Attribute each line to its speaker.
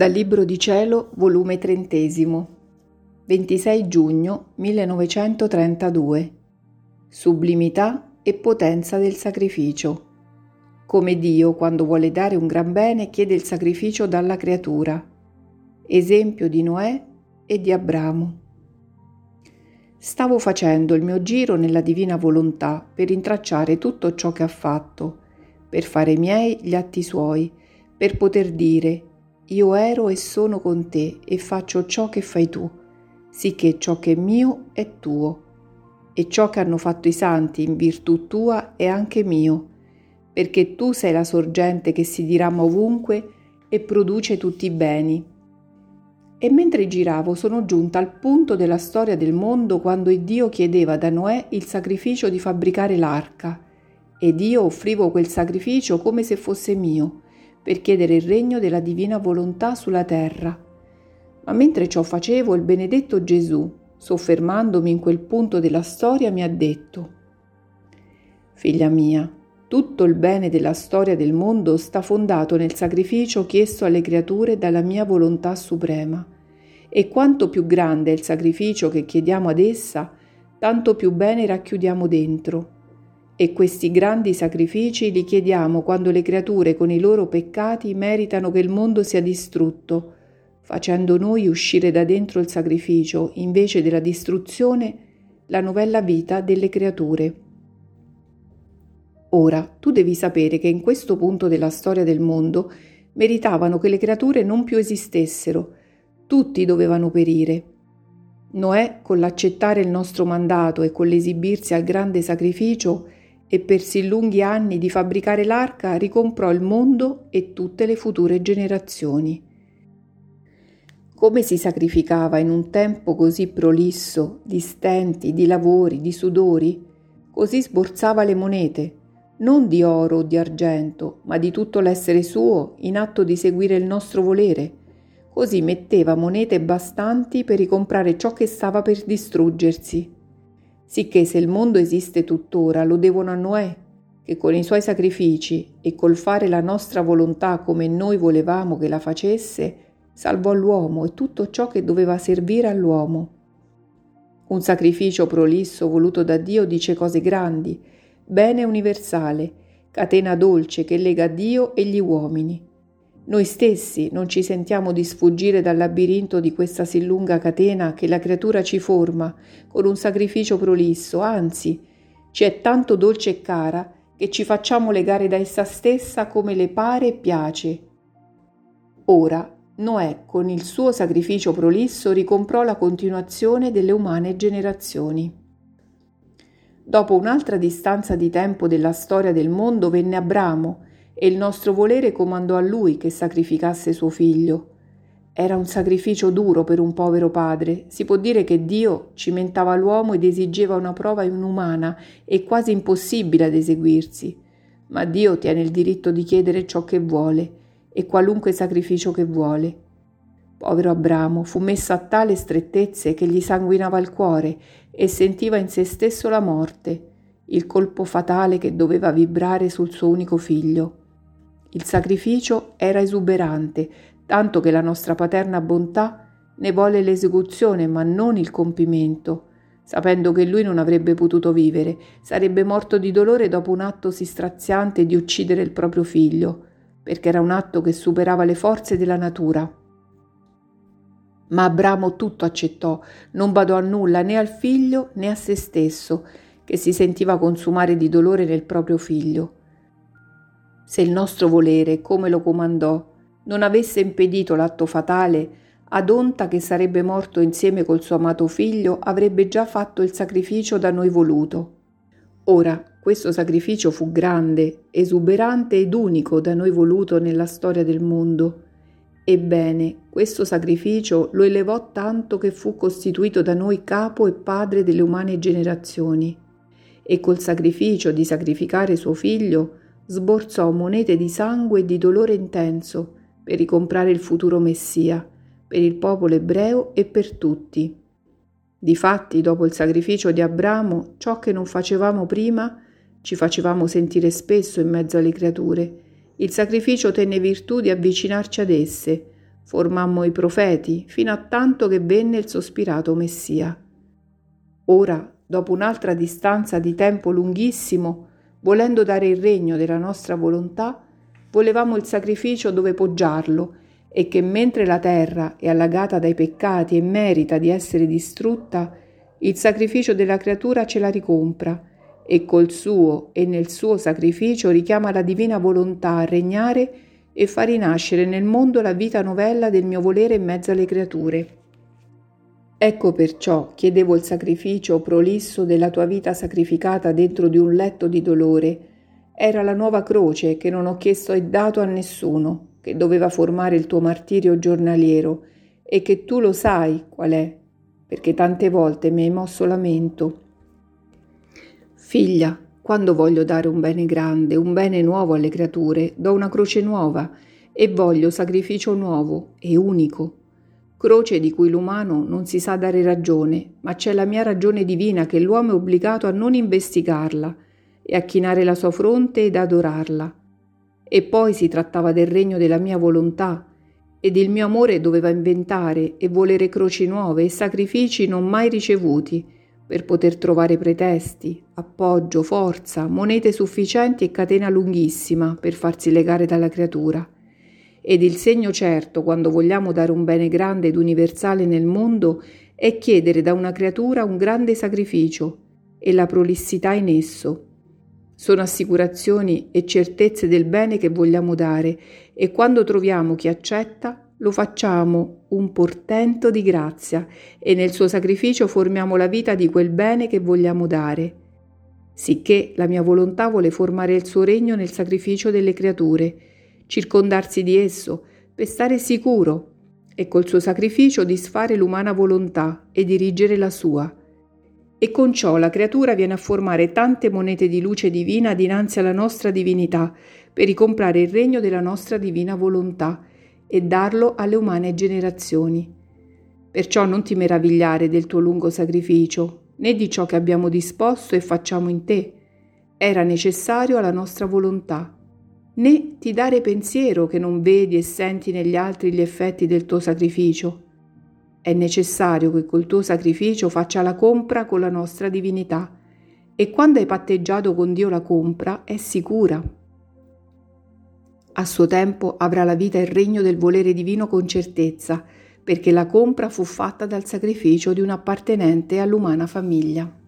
Speaker 1: Dal Libro di Cielo, volume trentesimo, 26 giugno 1932. Sublimità e potenza del sacrificio. Come Dio, quando vuole dare un gran bene, chiede il sacrificio dalla creatura. Esempio di Noè e di Abramo. Stavo facendo il mio giro nella divina volontà per intracciare tutto ciò che ha fatto, per fare miei gli atti suoi, per poter dire io ero e sono con te e faccio ciò che fai tu, sicché ciò che è mio è tuo, e ciò che hanno fatto i santi in virtù tua è anche mio, perché tu sei la sorgente che si dirama ovunque e produce tutti i beni. E mentre giravo sono giunta al punto della storia del mondo quando Dio chiedeva da Noè il sacrificio di fabbricare l'arca, ed io offrivo quel sacrificio come se fosse mio, per chiedere il regno della divina volontà sulla terra. Ma mentre ciò facevo, il benedetto Gesù, soffermandomi in quel punto della storia, mi ha detto, Figlia mia, tutto il bene della storia del mondo sta fondato nel sacrificio chiesto alle creature dalla mia volontà suprema. E quanto più grande è il sacrificio che chiediamo ad essa, tanto più bene racchiudiamo dentro e questi grandi sacrifici li chiediamo quando le creature con i loro peccati meritano che il mondo sia distrutto, facendo noi uscire da dentro il sacrificio, invece della distruzione, la novella vita delle creature. Ora, tu devi sapere che in questo punto della storia del mondo meritavano che le creature non più esistessero, tutti dovevano perire. Noè, con l'accettare il nostro mandato e con l'esibirsi al grande sacrificio, e per sì lunghi anni di fabbricare l'arca ricomprò il mondo e tutte le future generazioni. Come si sacrificava in un tempo così prolisso, di stenti, di lavori, di sudori, così sborsava le monete, non di oro o di argento, ma di tutto l'essere suo in atto di seguire il nostro volere. Così metteva monete bastanti per ricomprare ciò che stava per distruggersi sicché se il mondo esiste tuttora lo devono a Noè, che con i suoi sacrifici e col fare la nostra volontà come noi volevamo che la facesse, salvò l'uomo e tutto ciò che doveva servire all'uomo. Un sacrificio prolisso voluto da Dio dice cose grandi, bene universale, catena dolce che lega Dio e gli uomini. Noi stessi non ci sentiamo di sfuggire dal labirinto di questa sì lunga catena che la creatura ci forma con un sacrificio prolisso, anzi, ci è tanto dolce e cara che ci facciamo legare da essa stessa come le pare e piace. Ora Noè con il suo sacrificio prolisso ricomprò la continuazione delle umane generazioni. Dopo un'altra distanza di tempo della storia del mondo venne Abramo, e il nostro volere comandò a lui che sacrificasse suo figlio. Era un sacrificio duro per un povero padre. Si può dire che Dio cimentava l'uomo ed esigeva una prova inumana e quasi impossibile ad eseguirsi. Ma Dio tiene il diritto di chiedere ciò che vuole e qualunque sacrificio che vuole. Povero Abramo fu messo a tale strettezze che gli sanguinava il cuore e sentiva in se stesso la morte, il colpo fatale che doveva vibrare sul suo unico figlio. Il sacrificio era esuberante, tanto che la nostra paterna bontà ne volle l'esecuzione ma non il compimento, sapendo che lui non avrebbe potuto vivere, sarebbe morto di dolore dopo un atto sì straziante di uccidere il proprio figlio, perché era un atto che superava le forze della natura. Ma Abramo tutto accettò, non badò a nulla né al figlio né a se stesso, che si sentiva consumare di dolore nel proprio figlio se il nostro volere, come lo comandò, non avesse impedito l'atto fatale, Adonta, che sarebbe morto insieme col suo amato figlio, avrebbe già fatto il sacrificio da noi voluto. Ora, questo sacrificio fu grande, esuberante ed unico da noi voluto nella storia del mondo. Ebbene, questo sacrificio lo elevò tanto che fu costituito da noi capo e padre delle umane generazioni. E col sacrificio di sacrificare suo figlio, sborsò monete di sangue e di dolore intenso per ricomprare il futuro Messia, per il popolo ebreo e per tutti. Difatti, dopo il sacrificio di Abramo, ciò che non facevamo prima ci facevamo sentire spesso in mezzo alle creature. Il sacrificio tenne virtù di avvicinarci ad esse, formammo i profeti, fino a tanto che venne il sospirato Messia. Ora, dopo un'altra distanza di tempo lunghissimo, volendo dare il regno della nostra volontà, volevamo il sacrificio dove poggiarlo e che mentre la terra è allagata dai peccati e merita di essere distrutta, il sacrificio della creatura ce la ricompra e col suo e nel suo sacrificio richiama la divina volontà a regnare e fa rinascere nel mondo la vita novella del mio volere in mezzo alle creature. Ecco perciò chiedevo il sacrificio prolisso della tua vita sacrificata dentro di un letto di dolore. Era la nuova croce che non ho chiesto e dato a nessuno, che doveva formare il tuo martirio giornaliero e che tu lo sai qual è, perché tante volte mi hai mosso lamento. Figlia, quando voglio dare un bene grande, un bene nuovo alle creature, do una croce nuova e voglio sacrificio nuovo e unico. Croce di cui l'umano non si sa dare ragione, ma c'è la mia ragione divina che l'uomo è obbligato a non investigarla e a chinare la sua fronte ed adorarla e poi si trattava del regno della mia volontà, ed il mio amore doveva inventare e volere croci nuove e sacrifici non mai ricevuti, per poter trovare pretesti, appoggio, forza, monete sufficienti e catena lunghissima per farsi legare dalla creatura. Ed il segno certo, quando vogliamo dare un bene grande ed universale nel mondo, è chiedere da una creatura un grande sacrificio e la prolissità in esso, sono assicurazioni e certezze del bene che vogliamo dare e quando troviamo chi accetta lo facciamo un portento di grazia e nel suo sacrificio formiamo la vita di quel bene che vogliamo dare. Sicché la mia volontà vuole formare il suo regno nel sacrificio delle creature, circondarsi di esso, per stare sicuro e col suo sacrificio disfare l'umana volontà e dirigere la sua e con ciò la creatura viene a formare tante monete di luce divina dinanzi alla nostra divinità per ricomprare il regno della nostra divina volontà e darlo alle umane generazioni. Perciò non ti meravigliare del tuo lungo sacrificio, né di ciò che abbiamo disposto e facciamo in te. Era necessario alla nostra volontà. Né ti dare pensiero che non vedi e senti negli altri gli effetti del tuo sacrificio è necessario che col tuo sacrificio faccia la compra con la nostra divinità e quando hai patteggiato con Dio la compra è sicura. A suo tempo avrà la vita il regno del volere divino con certezza, perché la compra fu fatta dal sacrificio di un appartenente all'umana famiglia.